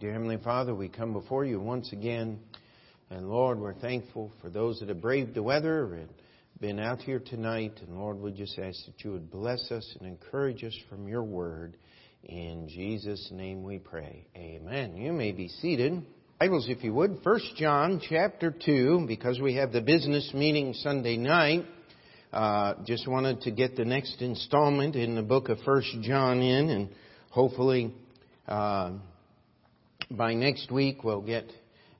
Dear Heavenly Father, we come before you once again. And Lord, we're thankful for those that have braved the weather and been out here tonight. And Lord, we just ask that you would bless us and encourage us from your word. In Jesus' name we pray. Amen. You may be seated. Bibles, if you would. First John chapter 2, because we have the business meeting Sunday night. Uh, just wanted to get the next installment in the book of First John in, and hopefully uh, by next week we'll get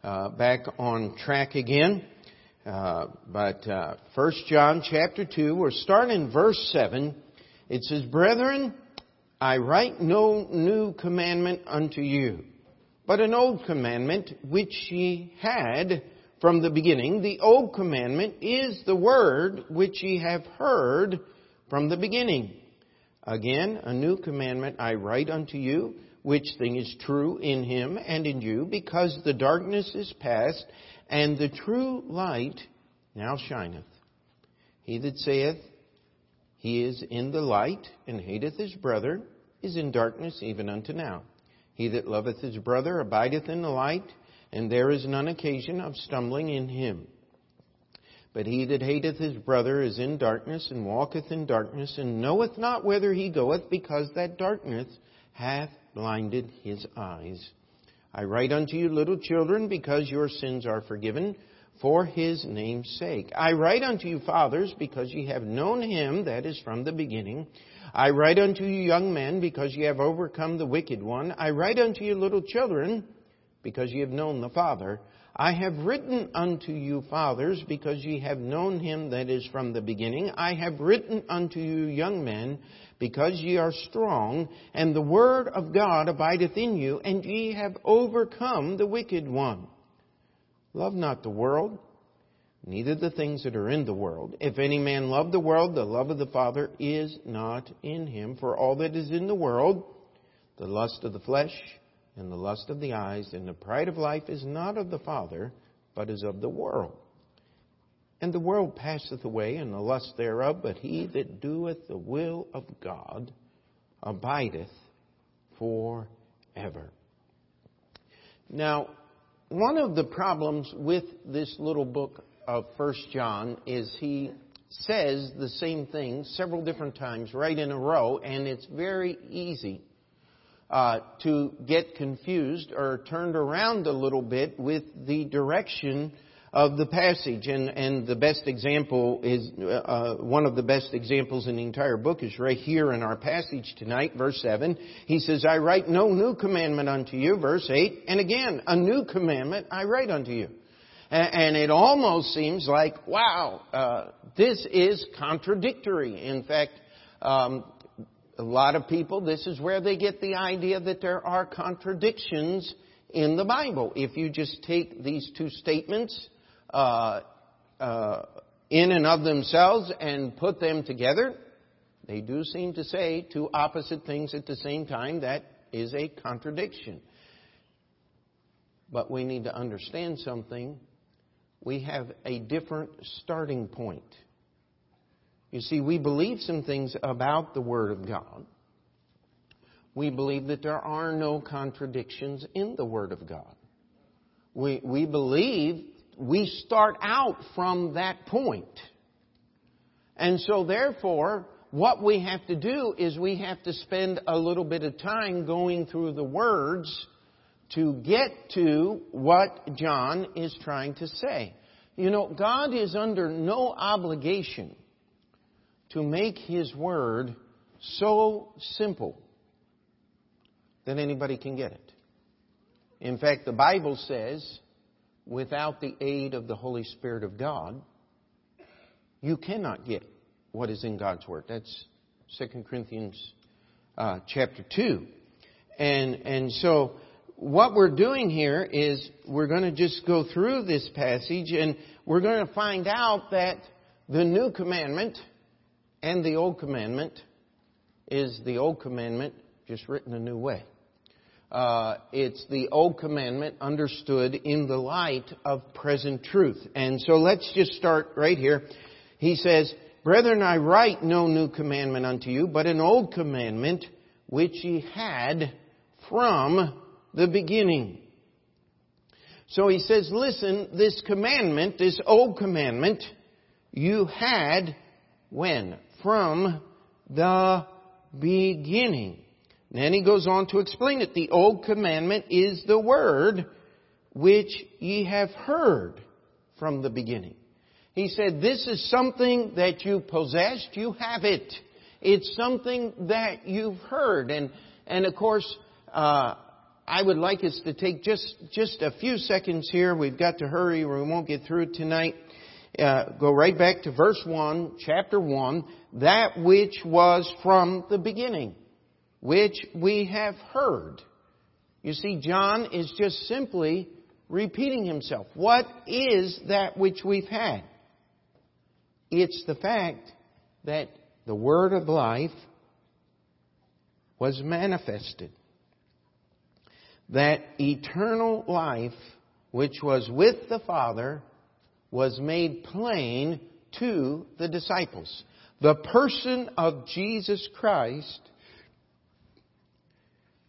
uh, back on track again. Uh, but uh, First John chapter two, we're starting in verse seven. It says, "Brethren, I write no new commandment unto you, but an old commandment which ye had." from the beginning. The old commandment is the word which ye have heard from the beginning. Again, a new commandment I write unto you, which thing is true in him and in you, because the darkness is past, and the true light now shineth. He that saith he is in the light and hateth his brother is in darkness even unto now. He that loveth his brother abideth in the light, and there is none occasion of stumbling in him. But he that hateth his brother is in darkness, and walketh in darkness, and knoweth not whither he goeth, because that darkness hath blinded his eyes. I write unto you, little children, because your sins are forgiven, for his name's sake. I write unto you, fathers, because ye have known him that is from the beginning. I write unto you, young men, because ye have overcome the wicked one. I write unto you, little children, because ye have known the Father. I have written unto you, fathers, because ye have known him that is from the beginning. I have written unto you, young men, because ye are strong, and the word of God abideth in you, and ye have overcome the wicked one. Love not the world, neither the things that are in the world. If any man love the world, the love of the Father is not in him. For all that is in the world, the lust of the flesh, and the lust of the eyes, and the pride of life is not of the Father, but is of the world. And the world passeth away, and the lust thereof, but he that doeth the will of God abideth forever. Now, one of the problems with this little book of First John is he says the same thing several different times right in a row, and it's very easy uh, to get confused or turned around a little bit with the direction of the passage. And, and the best example is, uh, one of the best examples in the entire book is right here in our passage tonight, verse 7. He says, I write no new commandment unto you, verse 8. And again, a new commandment I write unto you. And it almost seems like, wow, uh, this is contradictory. In fact, um, a lot of people, this is where they get the idea that there are contradictions in the Bible. If you just take these two statements uh, uh, in and of themselves and put them together, they do seem to say two opposite things at the same time. That is a contradiction. But we need to understand something. We have a different starting point. You see, we believe some things about the Word of God. We believe that there are no contradictions in the Word of God. We, we believe we start out from that point. And so therefore, what we have to do is we have to spend a little bit of time going through the words to get to what John is trying to say. You know, God is under no obligation to make His Word so simple that anybody can get it. In fact, the Bible says, without the aid of the Holy Spirit of God, you cannot get what is in God's Word. That's 2 Corinthians uh, chapter 2. And, and so, what we're doing here is we're going to just go through this passage and we're going to find out that the new commandment and the Old Commandment is the Old Commandment just written a new way. Uh, it's the Old Commandment understood in the light of present truth. And so let's just start right here. He says, Brethren, I write no new commandment unto you, but an old commandment which ye had from the beginning. So he says, listen, this commandment, this old commandment, you had when? From the beginning. Then he goes on to explain it. The old commandment is the word which ye have heard from the beginning. He said, this is something that you possessed, you have it. It's something that you've heard. And, and of course, uh, I would like us to take just, just a few seconds here. We've got to hurry or we won't get through tonight. Uh, go right back to verse 1, chapter 1. That which was from the beginning, which we have heard. You see, John is just simply repeating himself. What is that which we've had? It's the fact that the Word of life was manifested. That eternal life, which was with the Father, was made plain to the disciples. The person of Jesus Christ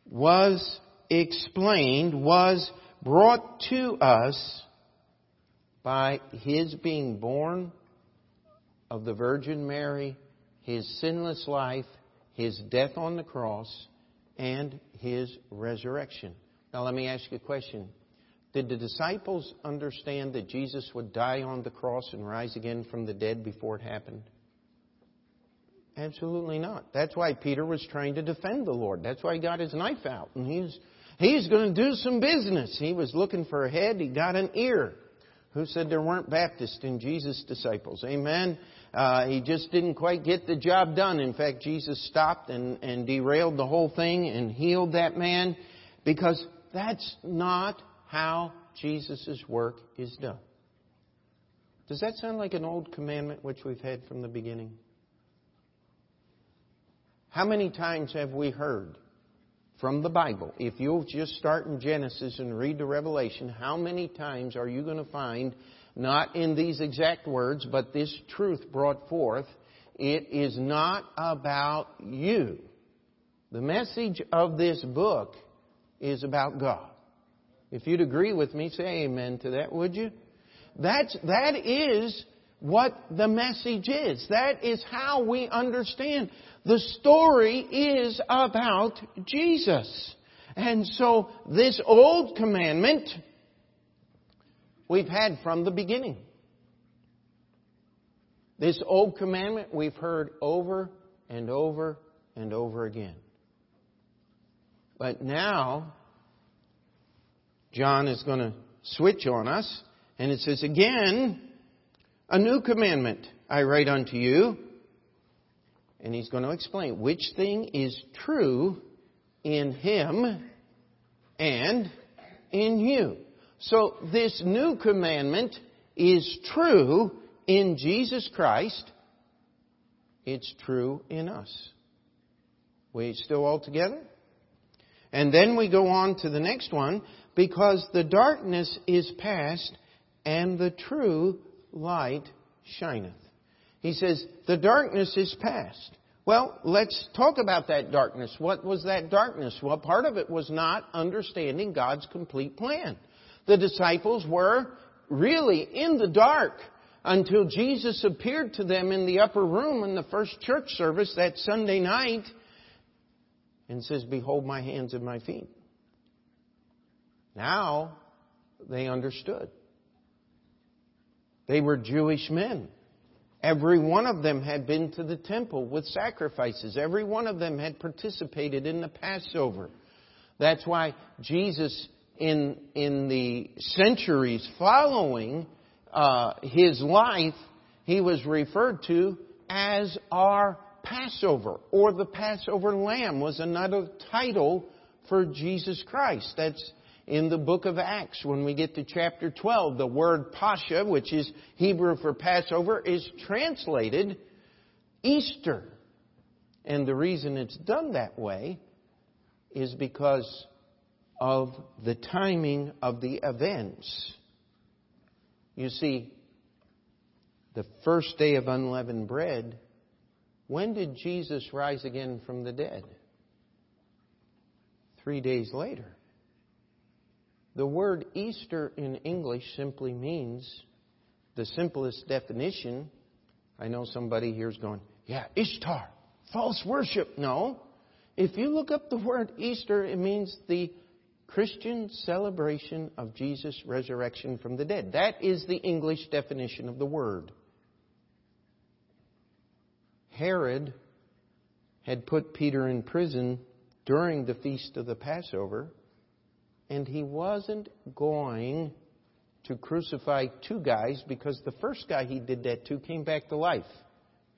was explained, was brought to us by His being born of the Virgin Mary his sinless life, his death on the cross, and his resurrection. Now, let me ask you a question. Did the disciples understand that Jesus would die on the cross and rise again from the dead before it happened? Absolutely not. That's why Peter was trying to defend the Lord. That's why he got his knife out. And he's, he's going to do some business. He was looking for a head. He got an ear. Who said there weren't Baptists in Jesus' disciples? Amen. Uh, he just didn't quite get the job done. In fact, Jesus stopped and, and derailed the whole thing and healed that man because that's not how Jesus' work is done. Does that sound like an old commandment which we've had from the beginning? How many times have we heard from the Bible? If you'll just start in Genesis and read the Revelation, how many times are you going to find not in these exact words, but this truth brought forth. It is not about you. The message of this book is about God. If you'd agree with me, say amen to that, would you? That's, that is what the message is. That is how we understand. The story is about Jesus. And so this old commandment we've had from the beginning. This old commandment we've heard over and over and over again. But now, John is going to switch on us, and it says, Again, a new commandment I write unto you. And he's going to explain which thing is true in him and in you. So this new commandment is true in Jesus Christ. It's true in us. We still all together? And then we go on to the next one. Because the darkness is past and the true light shineth. He says, the darkness is past. Well, let's talk about that darkness. What was that darkness? Well, part of it was not understanding God's complete plan. The disciples were really in the dark until Jesus appeared to them in the upper room in the first church service that Sunday night and says, Behold my hands and my feet. Now they understood. They were Jewish men. Every one of them had been to the temple with sacrifices. Every one of them had participated in the Passover. That's why Jesus in, in the centuries following uh, his life, he was referred to as our Passover, or the Passover Lamb was another title for Jesus Christ. That's in the book of Acts when we get to chapter 12. The word Pascha, which is Hebrew for Passover, is translated Easter. And the reason it's done that way is because of the timing of the events. You see, the first day of unleavened bread, when did Jesus rise again from the dead? Three days later. The word Easter in English simply means the simplest definition. I know somebody here is going, yeah, Ishtar, false worship. No. If you look up the word Easter, it means the Christian celebration of Jesus' resurrection from the dead. That is the English definition of the word. Herod had put Peter in prison during the feast of the Passover, and he wasn't going to crucify two guys because the first guy he did that to came back to life.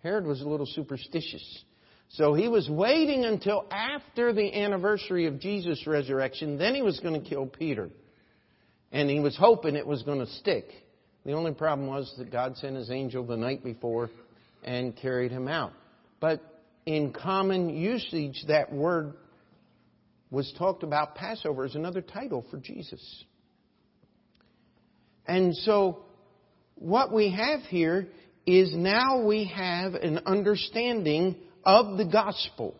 Herod was a little superstitious. So he was waiting until after the anniversary of Jesus' resurrection, then he was going to kill Peter. And he was hoping it was going to stick. The only problem was that God sent his angel the night before and carried him out. But in common usage, that word was talked about Passover as another title for Jesus. And so, what we have here is now we have an understanding of the gospel.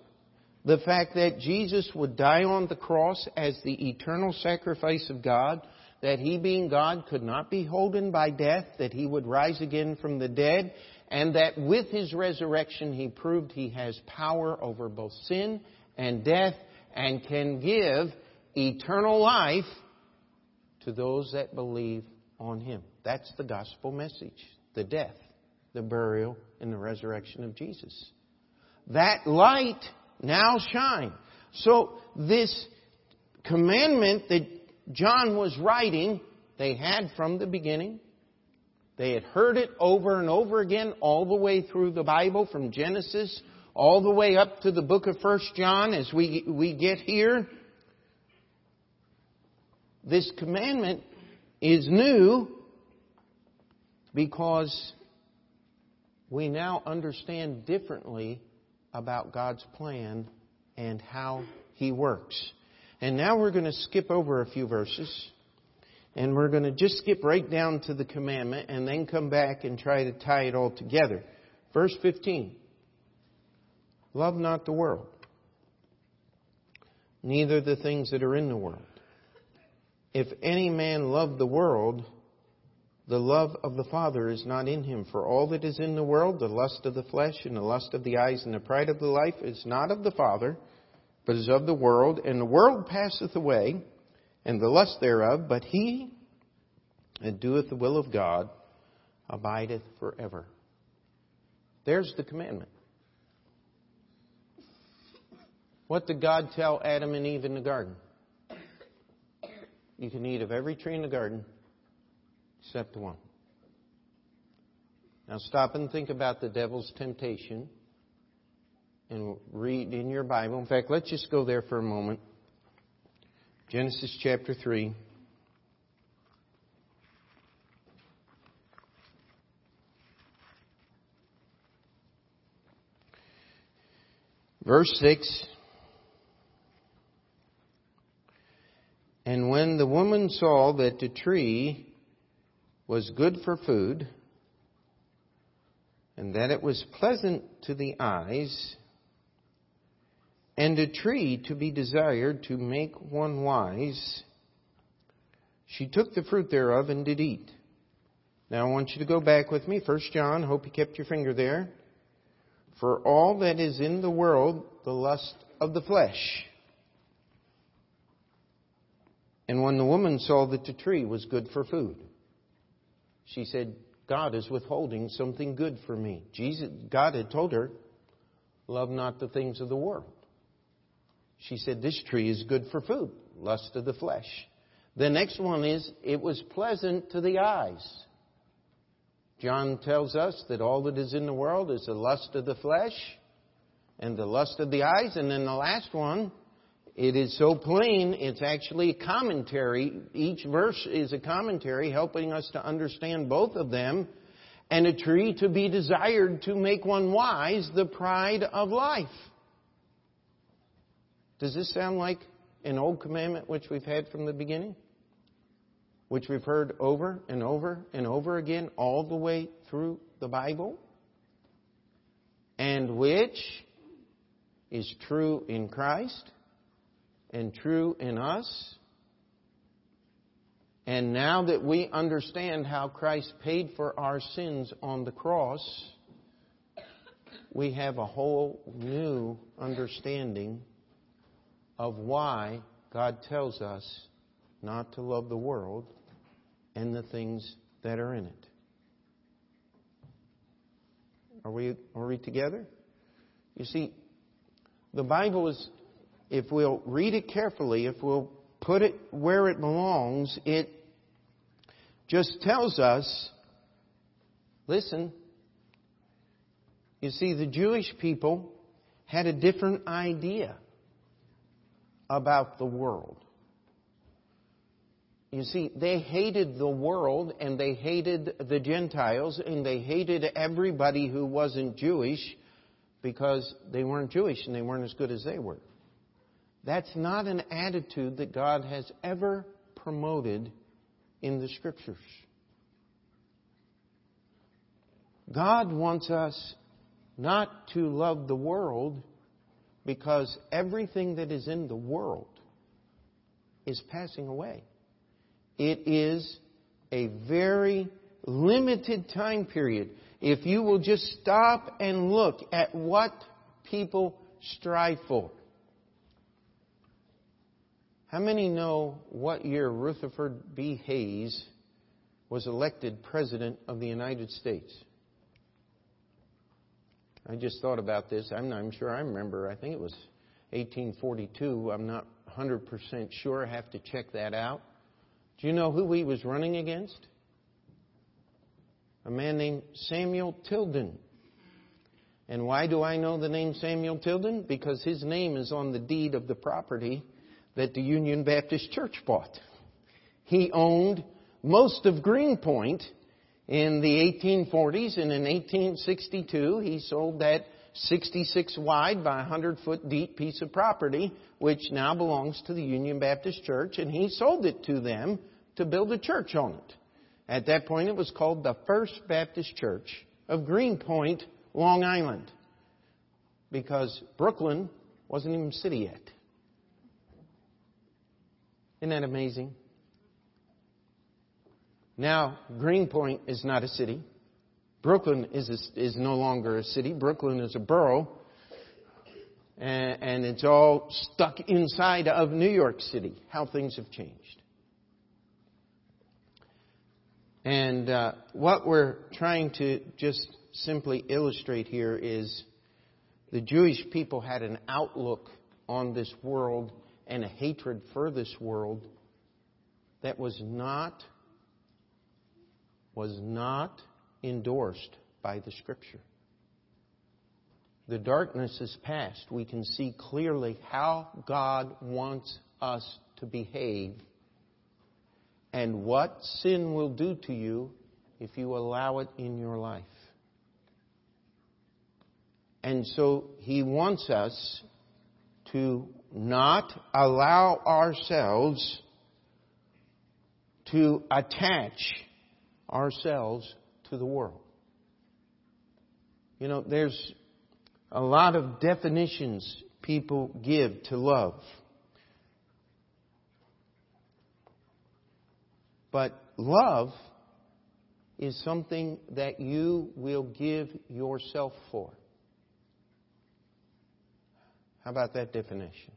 The fact that Jesus would die on the cross as the eternal sacrifice of God, that He being God could not be holden by death, that He would rise again from the dead, and that with His resurrection He proved He has power over both sin and death and can give eternal life to those that believe on Him. That's the gospel message. The death, the burial, and the resurrection of Jesus that light now shine. So this commandment that John was writing, they had from the beginning. They had heard it over and over again all the way through the Bible from Genesis all the way up to the book of First John as we, we get here. This commandment is new because we now understand differently about God's plan and how He works. And now we're going to skip over a few verses. And we're going to just skip right down to the commandment and then come back and try to tie it all together. Verse 15. Love not the world, neither the things that are in the world. If any man love the world, the love of the Father is not in him. For all that is in the world, the lust of the flesh and the lust of the eyes and the pride of the life, is not of the Father, but is of the world. And the world passeth away, and the lust thereof, but he that doeth the will of God abideth forever. There's the commandment. What did God tell Adam and Eve in the garden? You can eat of every tree in the garden except one. Now stop and think about the devil's temptation and read in your Bible. In fact, let's just go there for a moment. Genesis chapter 3. Verse 6 And when the woman saw that the tree was good for food, and that it was pleasant to the eyes, and a tree to be desired to make one wise, she took the fruit thereof and did eat. Now I want you to go back with me. First John, hope you kept your finger there. For all that is in the world, the lust of the flesh. And when the woman saw that the tree was good for food, she said, God is withholding something good for me. Jesus, God had told her, love not the things of the world. She said, this tree is good for food, lust of the flesh. The next one is, it was pleasant to the eyes. John tells us that all that is in the world is the lust of the flesh and the lust of the eyes. And then the last one it is so plain, it's actually a commentary. Each verse is a commentary helping us to understand both of them. And a tree to be desired to make one wise, the pride of life. Does this sound like an old commandment which we've had from the beginning? Which we've heard over and over and over again all the way through the Bible? And which is true in Christ? And true in us. And now that we understand how Christ paid for our sins on the cross, we have a whole new understanding of why God tells us not to love the world and the things that are in it. Are we, are we together? You see, the Bible is, if we'll read it carefully, if we'll put it where it belongs, it just tells us listen, you see, the Jewish people had a different idea about the world. You see, they hated the world and they hated the Gentiles and they hated everybody who wasn't Jewish because they weren't Jewish and they weren't as good as they were. That's not an attitude that God has ever promoted in the Scriptures. God wants us not to love the world because everything that is in the world is passing away. It is a very limited time period. If you will just stop and look at what people strive for. How many know what year Rutherford B. Hayes was elected President of the United States? I just thought about this. I'm not sure I remember. I think it was 1842. I'm not 100% sure. I have to check that out. Do you know who he was running against? A man named Samuel Tilden. And why do I know the name Samuel Tilden? Because his name is on the deed of the property that the Union Baptist Church bought. He owned most of Greenpoint in the 1840s, and in 1862 he sold that 66 wide by 100 foot deep piece of property, which now belongs to the Union Baptist Church, and he sold it to them to build a church on it. At that point, it was called the First Baptist Church of Greenpoint, Long Island, because Brooklyn wasn't even a city yet. Isn't that amazing? Now, Greenpoint is not a city. Brooklyn is, a, is no longer a city. Brooklyn is a borough. And, and it's all stuck inside of New York City. How things have changed. And uh, what we're trying to just simply illustrate here is the Jewish people had an outlook on this world and a hatred for this world that was not was not endorsed by the scripture. The darkness is past. We can see clearly how God wants us to behave and what sin will do to you if you allow it in your life. And so he wants us to not allow ourselves to attach ourselves to the world. You know, there's a lot of definitions people give to love. But love is something that you will give yourself for. How about that definition?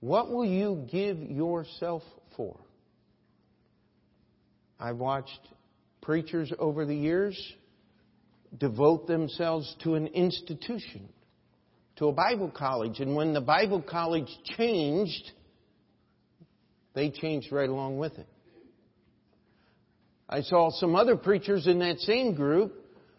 What will you give yourself for? I've watched preachers over the years devote themselves to an institution, to a Bible college. And when the Bible college changed, they changed right along with it. I saw some other preachers in that same group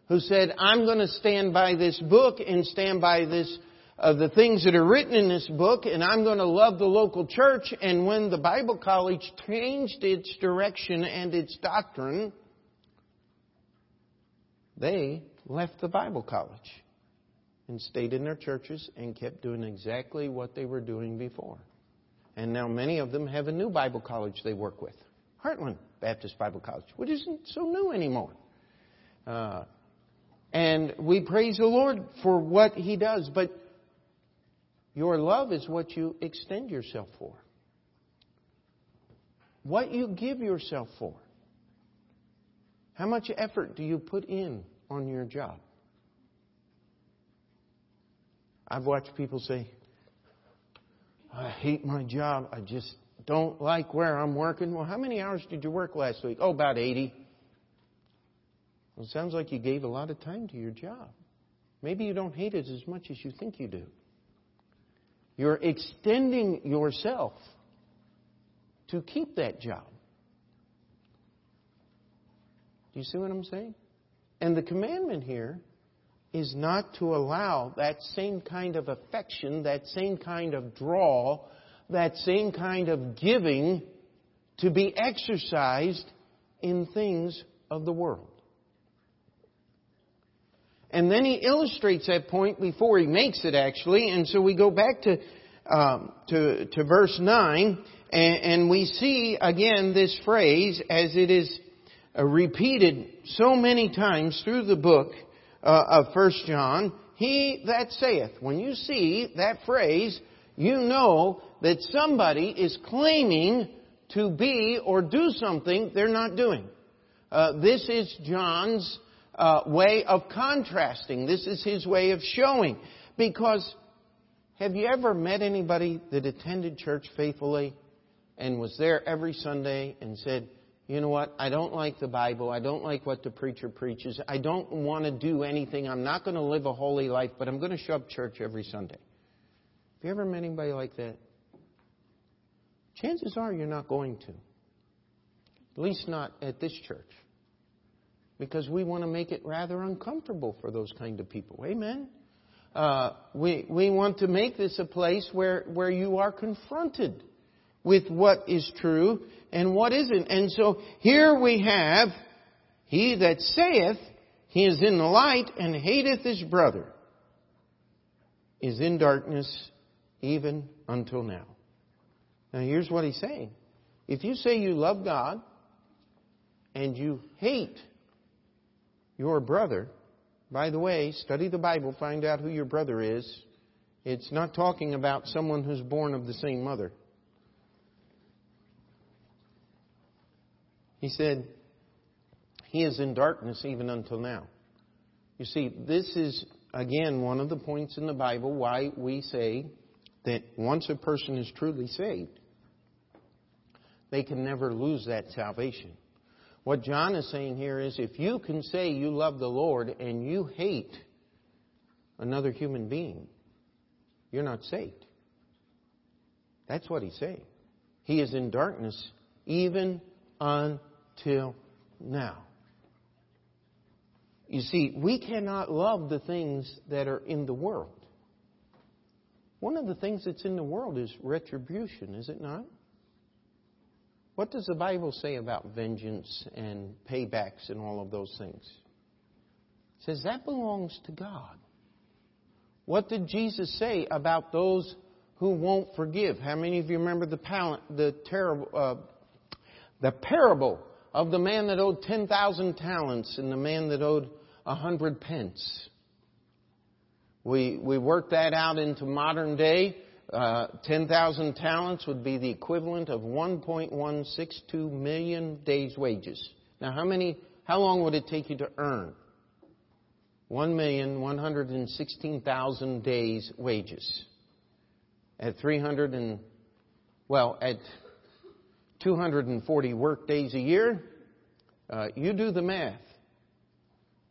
who said, I'm going to stand by this book and stand by this, uh, the things that are written in this book, and I'm going to love the local church. And when the Bible college changed its direction and its doctrine, they left the Bible college and stayed in their churches and kept doing exactly what they were doing before. And now many of them have a new Bible college they work with Heartland Baptist Bible College, which isn't so new anymore. Uh, and we praise the Lord for what He does, but your love is what you extend yourself for. what you give yourself for. How much effort do you put in on your job? I've watched people say, I hate my job. I just don't like where I'm working. Well, how many hours did you work last week? Oh, about 80. Well, it sounds like you gave a lot of time to your job. Maybe you don't hate it as much as you think you do. You're extending yourself to keep that job. Do you see what I'm saying? And the commandment here is not to allow that same kind of affection, that same kind of draw, that same kind of giving to be exercised in things of the world. And then he illustrates that point before he makes it actually, and so we go back to, um, to, to verse 9, and, and, we see again this phrase as it is uh, repeated so many times through the book uh, of 1 John, he that saith. When you see that phrase, you know that somebody is claiming to be or do something they're not doing. Uh, this is John's uh, way of contrasting. This is his way of showing. Because have you ever met anybody that attended church faithfully and was there every Sunday and said, you know what? I don't like the Bible. I don't like what the preacher preaches. I don't want to do anything. I'm not going to live a holy life, but I'm going to show up church every Sunday. Have you ever met anybody like that? Chances are you're not going to. At least not at this church because we want to make it rather uncomfortable for those kind of people. Amen? Uh, we, we want to make this a place where, where you are confronted with what is true and what isn't. And so here we have, he that saith he is in the light and hateth his brother is in darkness even until now. Now here's what he's saying. If you say you love God and you hate your brother, by the way, study the Bible, find out who your brother is. It's not talking about someone who's born of the same mother. He said, He is in darkness even until now. You see, this is, again, one of the points in the Bible why we say that once a person is truly saved, they can never lose that salvation. What John is saying here is if you can say you love the Lord and you hate another human being, you're not saved. That's what he's saying. He is in darkness even until now. You see, we cannot love the things that are in the world. One of the things that's in the world is retribution, is it not? What does the Bible say about vengeance and paybacks and all of those things? It says that belongs to God. What did Jesus say about those who won't forgive? How many of you remember the, pal- the terrible, uh, the parable of the man that owed 10,000 talents and the man that owed a hundred pence? We, we worked that out into modern day uh, 10,000 talents would be the equivalent of 1.162 million days' wages. Now, how many? How long would it take you to earn 1,116,000 days' wages at 300 and well at 240 work days a year? Uh, you do the math.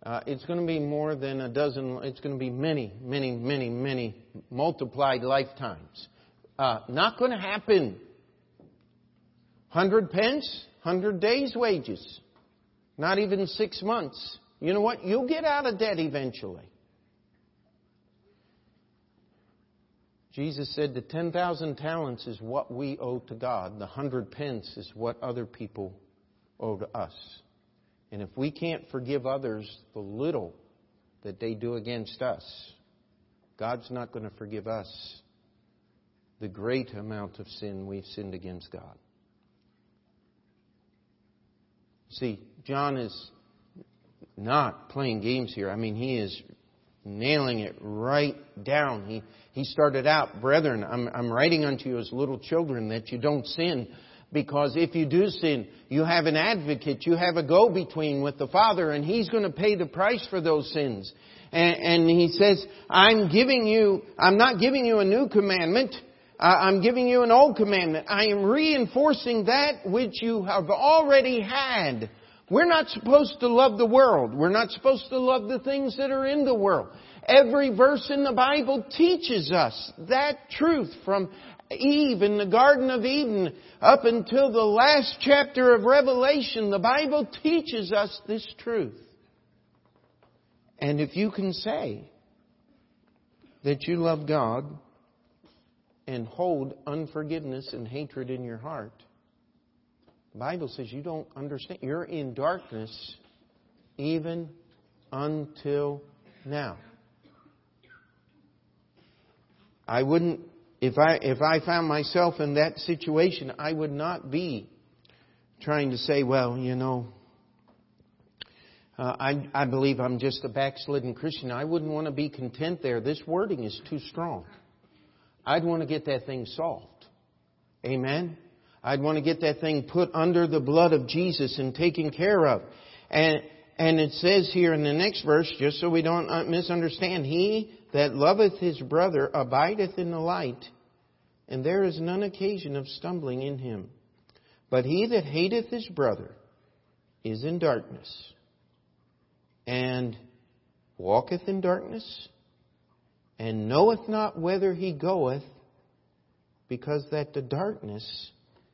Uh, it's going to be more than a dozen, it's going to be many, many, many, many multiplied lifetimes. Uh, not going to happen. 100 pence, 100 days' wages. Not even six months. You know what? You'll get out of debt eventually. Jesus said the 10,000 talents is what we owe to God. The 100 pence is what other people owe to us. And if we can't forgive others the little that they do against us, God's not going to forgive us the great amount of sin we've sinned against God. See, John is not playing games here. I mean, he is nailing it right down. He, he started out, Brethren, I'm, I'm writing unto you as little children that you don't sin Because if you do sin, you have an advocate, you have a go-between with the Father, and He's going to pay the price for those sins. And, and He says, I'm giving you, I'm not giving you a new commandment, I'm giving you an old commandment. I am reinforcing that which you have already had. We're not supposed to love the world. We're not supposed to love the things that are in the world. Every verse in the Bible teaches us that truth from Eve in the Garden of Eden up until the last chapter of Revelation. The Bible teaches us this truth. And if you can say that you love God and hold unforgiveness and hatred in your heart, the Bible says you don't understand. You're in darkness even until now. I wouldn't, if I, if I found myself in that situation, I would not be trying to say, well, you know, uh, I, I believe I'm just a backslidden Christian. I wouldn't want to be content there. This wording is too strong. I'd want to get that thing solved. Amen? I'd want to get that thing put under the blood of Jesus and taken care of. And, and it says here in the next verse, just so we don't uh, misunderstand, he that loveth his brother abideth in the light, and there is none occasion of stumbling in him. But he that hateth his brother is in darkness, and walketh in darkness, and knoweth not whither he goeth, because that the darkness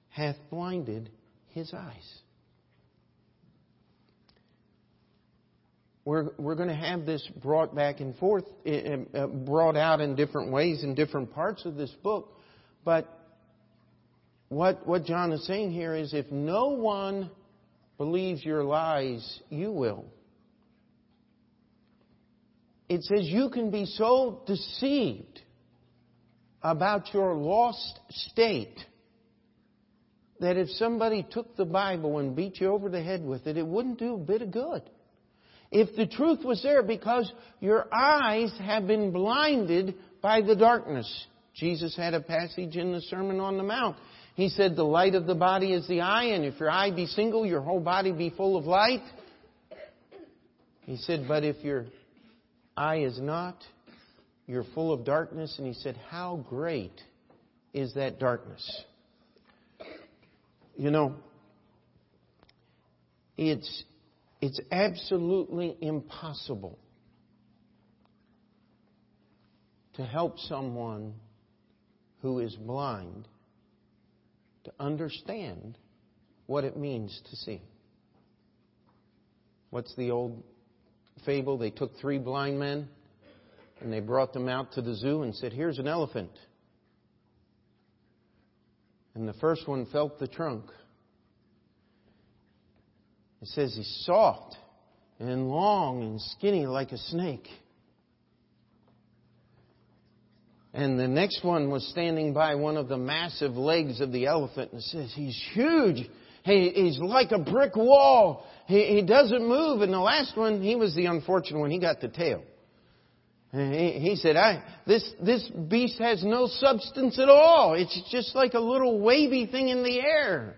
hath blinded his eyes. We're, we're going to have this brought back and forth, eh, brought out in different ways in different parts of this book. But what, what John is saying here is if no one believes your lies, you will. It says you can be so deceived about your lost state that if somebody took the Bible and beat you over the head with it, it wouldn't do a bit of good if the truth was there because your eyes have been blinded by the darkness. Jesus had a passage in the Sermon on the Mount. He said, The light of the body is the eye, and if your eye be single, your whole body be full of light. He said, But if your eye is not, you're full of darkness. And he said, How great is that darkness? You know, it's it's absolutely impossible to help someone who is blind to understand what it means to see. What's the old fable? They took three blind men and they brought them out to the zoo and said, Here's an elephant. And the first one felt the trunk. It says he's soft and long and skinny like a snake. And the next one was standing by one of the massive legs of the elephant and says, He's huge. He, he's like a brick wall. He, he doesn't move. And the last one, he was the unfortunate one. He got the tail. He, he said, I, this, this beast has no substance at all. It's just like a little wavy thing in the air.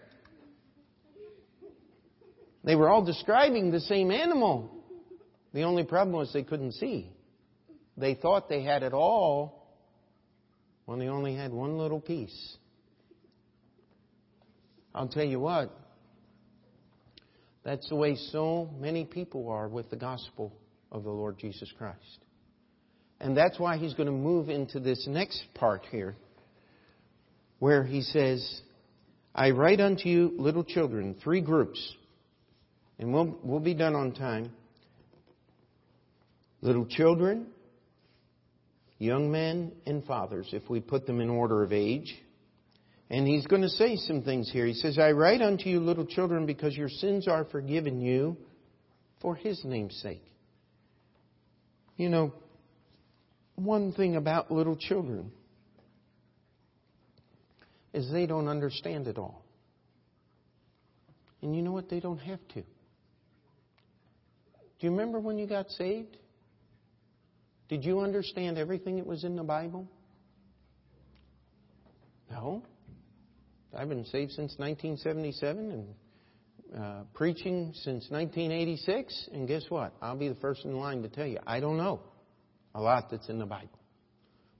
They were all describing the same animal. The only problem was they couldn't see. They thought they had it all when they only had one little piece. I'll tell you what, that's the way so many people are with the gospel of the Lord Jesus Christ. And that's why he's going to move into this next part here, where he says, I write unto you, little children, three groups and we'll, we'll be done on time. Little children, young men, and fathers, if we put them in order of age. And he's going to say some things here. He says, I write unto you, little children, because your sins are forgiven you for his name's sake. You know, one thing about little children is they don't understand it all. And you know what? They don't have to. Do you remember when you got saved? Did you understand everything that was in the Bible? No. I've been saved since 1977 and uh, preaching since 1986. And guess what? I'll be the first in line to tell you I don't know a lot that's in the Bible,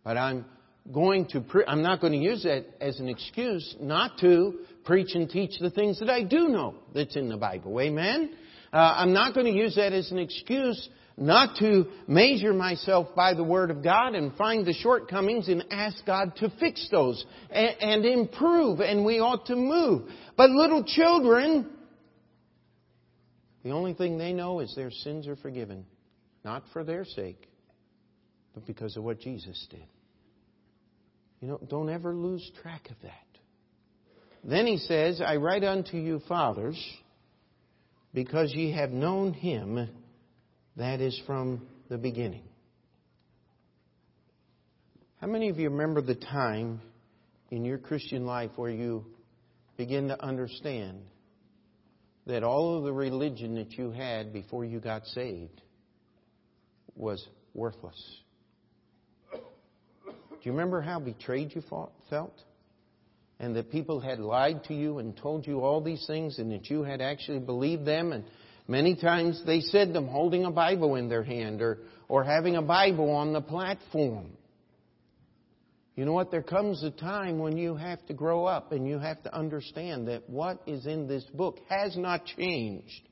but I'm going to. Pre- I'm not going to use that as an excuse not to preach and teach the things that I do know that's in the Bible. Amen. Uh, I'm not going to use that as an excuse not to measure myself by the Word of God and find the shortcomings and ask God to fix those and, and improve, and we ought to move. But little children, the only thing they know is their sins are forgiven, not for their sake, but because of what Jesus did. You know, don't ever lose track of that. Then he says, I write unto you, fathers, because ye have known him that is from the beginning. How many of you remember the time in your Christian life where you begin to understand that all of the religion that you had before you got saved was worthless? Do you remember how betrayed you felt? And that people had lied to you and told you all these things and that you had actually believed them and Many times they said them holding a Bible in their hand or, or having a Bible on the platform. You know what? There comes a time when you have to grow up and you have to understand that what is in this book has not changed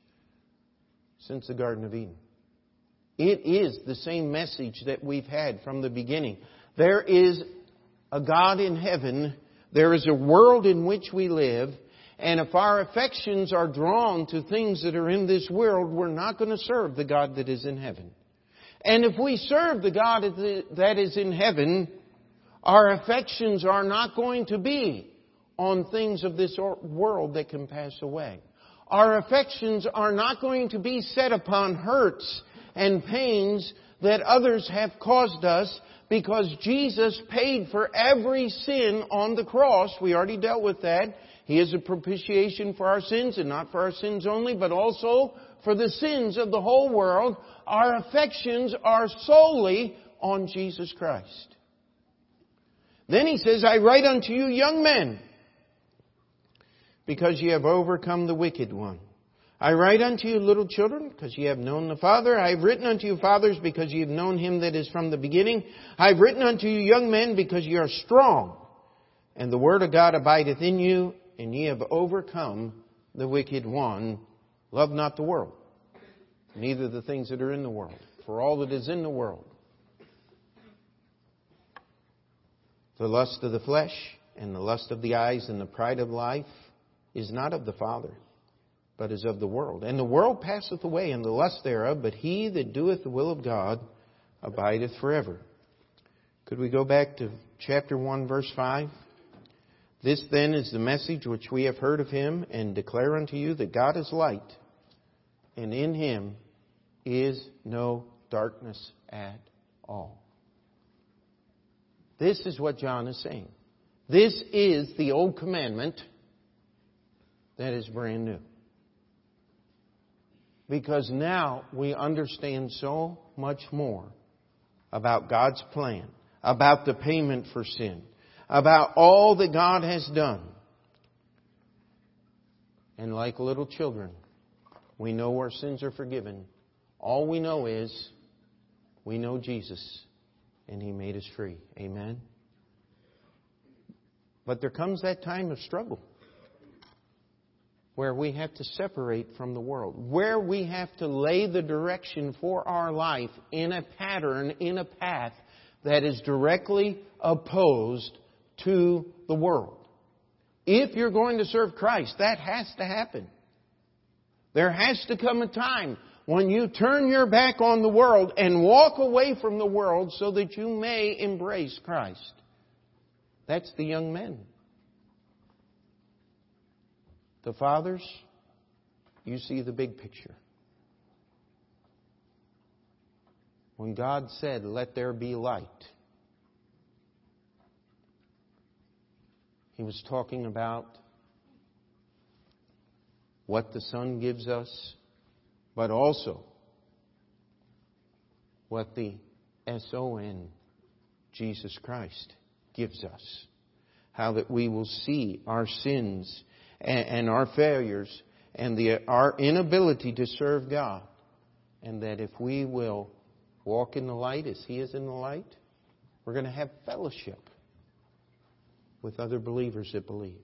since the Garden of Eden. It is the same message that we've had from the beginning. There is a God in heaven. There is a world in which we live. And if our affections are drawn to things that are in this world, we're not going to serve the God that is in heaven. And if we serve the God that is in heaven, our affections are not going to be on things of this world that can pass away. Our affections are not going to be set upon hurts and pains that others have caused us because Jesus paid for every sin on the cross. We already dealt with that. He is a propitiation for our sins, and not for our sins only, but also for the sins of the whole world. Our affections are solely on Jesus Christ. Then he says, I write unto you, young men, because ye have overcome the wicked one. I write unto you, little children, because ye have known the Father. I have written unto you, fathers, because ye have known him that is from the beginning. I have written unto you, young men, because ye are strong, and the word of God abideth in you, and ye have overcome the wicked one. Love not the world, neither the things that are in the world. For all that is in the world, the lust of the flesh, and the lust of the eyes, and the pride of life, is not of the Father, but is of the world. And the world passeth away, and the lust thereof, but he that doeth the will of God abideth forever. Could we go back to chapter 1, verse 5? This then is the message which we have heard of him and declare unto you that God is light, and in him is no darkness at all. This is what John is saying. This is the old commandment that is brand new. Because now we understand so much more about God's plan, about the payment for sin, about all that God has done. And like little children, we know our sins are forgiven. All we know is we know Jesus and He made us free. Amen? But there comes that time of struggle where we have to separate from the world, where we have to lay the direction for our life in a pattern, in a path that is directly opposed to the world. If you're going to serve Christ, that has to happen. There has to come a time when you turn your back on the world and walk away from the world so that you may embrace Christ. That's the young men. The fathers, you see the big picture. When God said, Let there be light, He was talking about what the sun gives us, but also what the S-O-N, Jesus Christ, gives us. how that we will see our sins and, and our failures and the, our inability to serve God. And that if we will walk in the light as He is in the light, we're going to have fellowship with other believers that believe.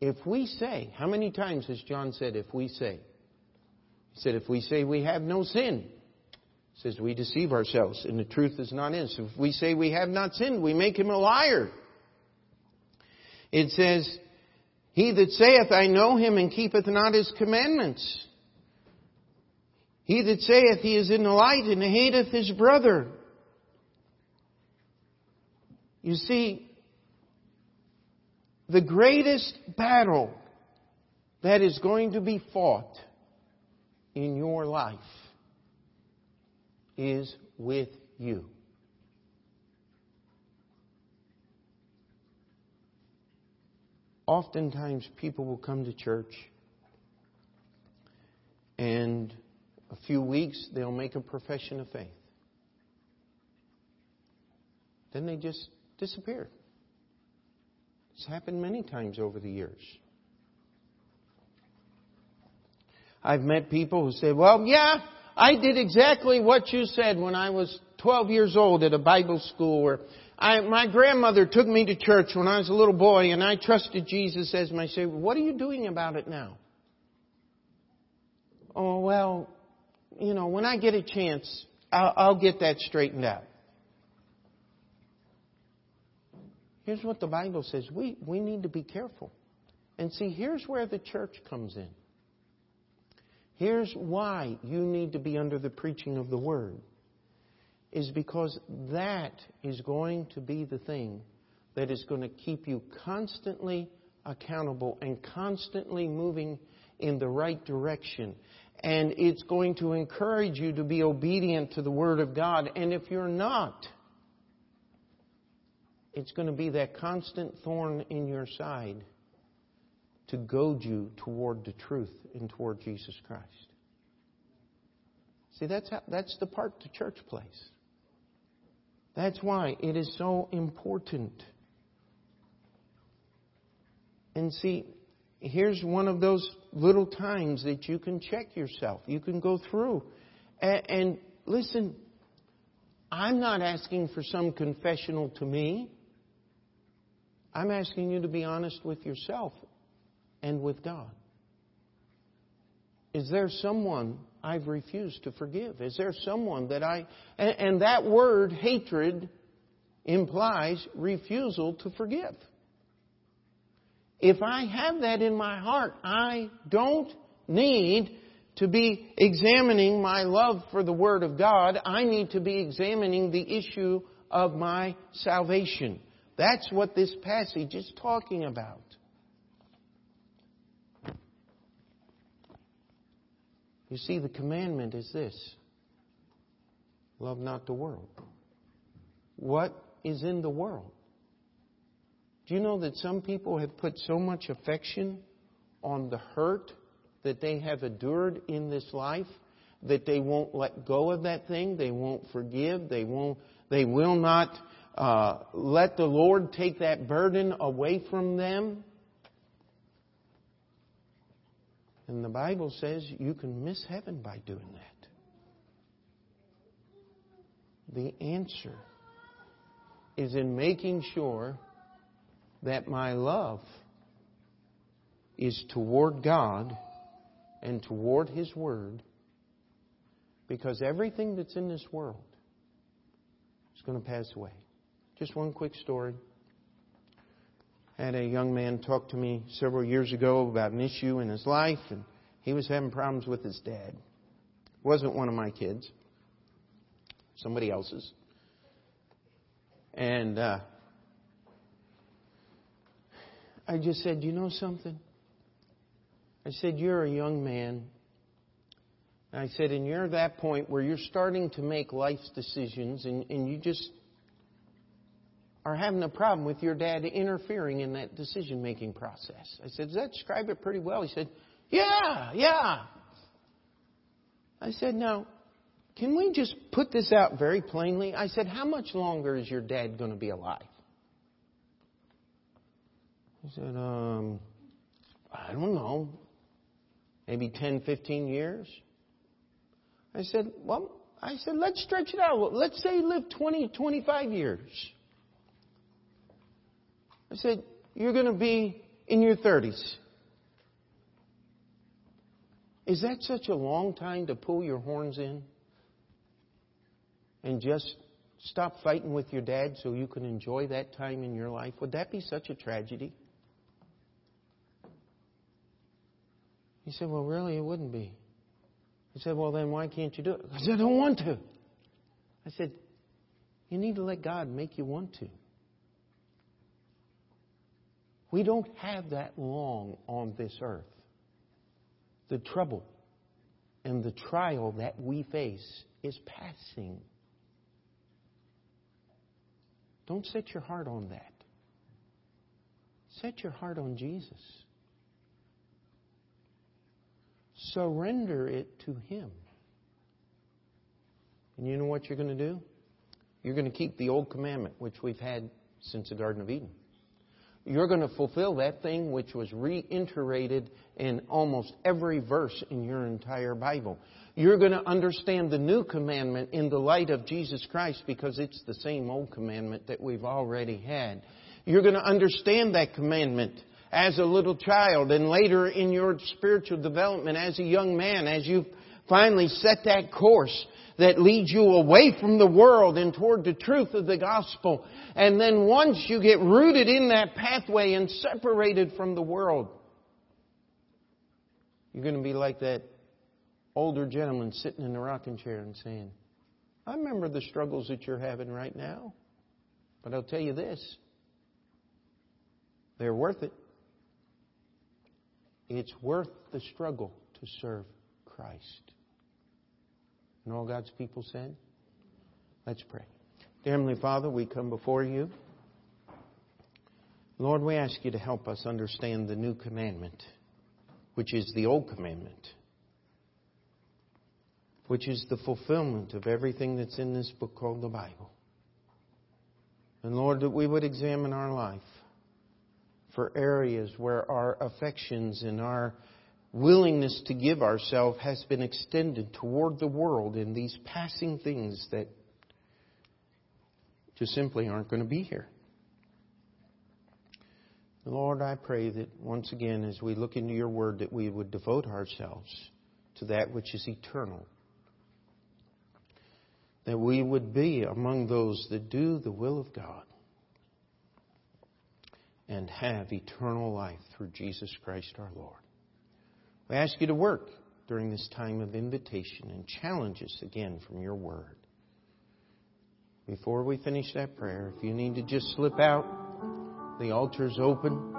If we say, how many times has John said, if we say? He said, if we say we have no sin, he says we deceive ourselves and the truth is not in us. If we say we have not sinned, we make him a liar. It says, He that saith, I know him, and keepeth not his commandments. He that saith he is in the light and hateth his brother. You see, the greatest battle that is going to be fought in your life is with you. Oftentimes, people will come to church and a few weeks they'll make a profession of faith. Then they just disappear. It's happened many times over the years. I've met people who say, well, yeah, I did exactly what you said when I was 12 years old at a Bible school where I, my grandmother took me to church when I was a little boy and I trusted Jesus as my Savior. What are you doing about it now? Oh, well, you know, when I get a chance, I'll, I'll get that straightened out. Here's what the Bible says. We, we need to be careful. And see, here's where the church comes in. Here's why you need to be under the preaching of the Word. Is because that is going to be the thing that is going to keep you constantly accountable and constantly moving in the right direction. And it's going to encourage you to be obedient to the Word of God. And if you're not, it's going to be that constant thorn in your side to goad you toward the truth and toward Jesus Christ. See, that's, how, that's the part the church plays. That's why it is so important. And see, here's one of those little times that you can check yourself. You can go through. And, and listen, I'm not asking for some confessional to me. I'm asking you to be honest with yourself and with God. Is there someone I've refused to forgive? Is there someone that I. And, and that word, hatred, implies refusal to forgive. If I have that in my heart, I don't need to be examining my love for the Word of God. I need to be examining the issue of my salvation. That's what this passage is talking about. You see, the commandment is this love not the world. What is in the world? Do you know that some people have put so much affection on the hurt that they have endured in this life that they won't let go of that thing, they won't forgive, they won't they will not uh, let the Lord take that burden away from them. And the Bible says you can miss heaven by doing that. The answer is in making sure that my love is toward God and toward His Word because everything that's in this world is going to pass away. Just one quick story. Had a young man talk to me several years ago about an issue in his life, and he was having problems with his dad. It wasn't one of my kids, somebody else's. And uh, I just said, You know something? I said, You're a young man. And I said, And you're at that point where you're starting to make life's decisions, and, and you just are having a problem with your dad interfering in that decision making process. I said, Does that describe it pretty well? He said, Yeah, yeah. I said, Now, can we just put this out very plainly? I said, How much longer is your dad going to be alive? He said, um, I don't know, maybe 10, 15 years. I said, well, I said, let's stretch it out. Let's say live 20, 25 years. I said, you're going to be in your 30s. Is that such a long time to pull your horns in and just stop fighting with your dad so you can enjoy that time in your life? Would that be such a tragedy? He said, Well, really, it wouldn't be. He said, Well, then why can't you do it? I said, I don't want to. I said, You need to let God make you want to. We don't have that long on this earth. The trouble and the trial that we face is passing. Don't set your heart on that. Set your heart on Jesus. Surrender it to Him. And you know what you're going to do? You're going to keep the old commandment, which we've had since the Garden of Eden. You're going to fulfill that thing which was reiterated in almost every verse in your entire Bible. You're going to understand the new commandment in the light of Jesus Christ because it's the same old commandment that we've already had. You're going to understand that commandment as a little child and later in your spiritual development as a young man, as you finally set that course that leads you away from the world and toward the truth of the gospel. And then once you get rooted in that pathway and separated from the world, you're going to be like that older gentleman sitting in the rocking chair and saying, I remember the struggles that you're having right now, but I'll tell you this they're worth it. It's worth the struggle to serve Christ. And all God's people said? Let's pray. Dear Heavenly Father, we come before you. Lord, we ask you to help us understand the new commandment, which is the old commandment, which is the fulfillment of everything that's in this book called the Bible. And Lord, that we would examine our life for areas where our affections and our willingness to give ourselves has been extended toward the world in these passing things that just simply aren't going to be here. Lord, I pray that once again, as we look into your word, that we would devote ourselves to that which is eternal. That we would be among those that do the will of God and have eternal life through Jesus Christ our Lord. We ask you to work during this time of invitation and challenge us again from your word. Before we finish that prayer, if you need to just slip out, the altar's open.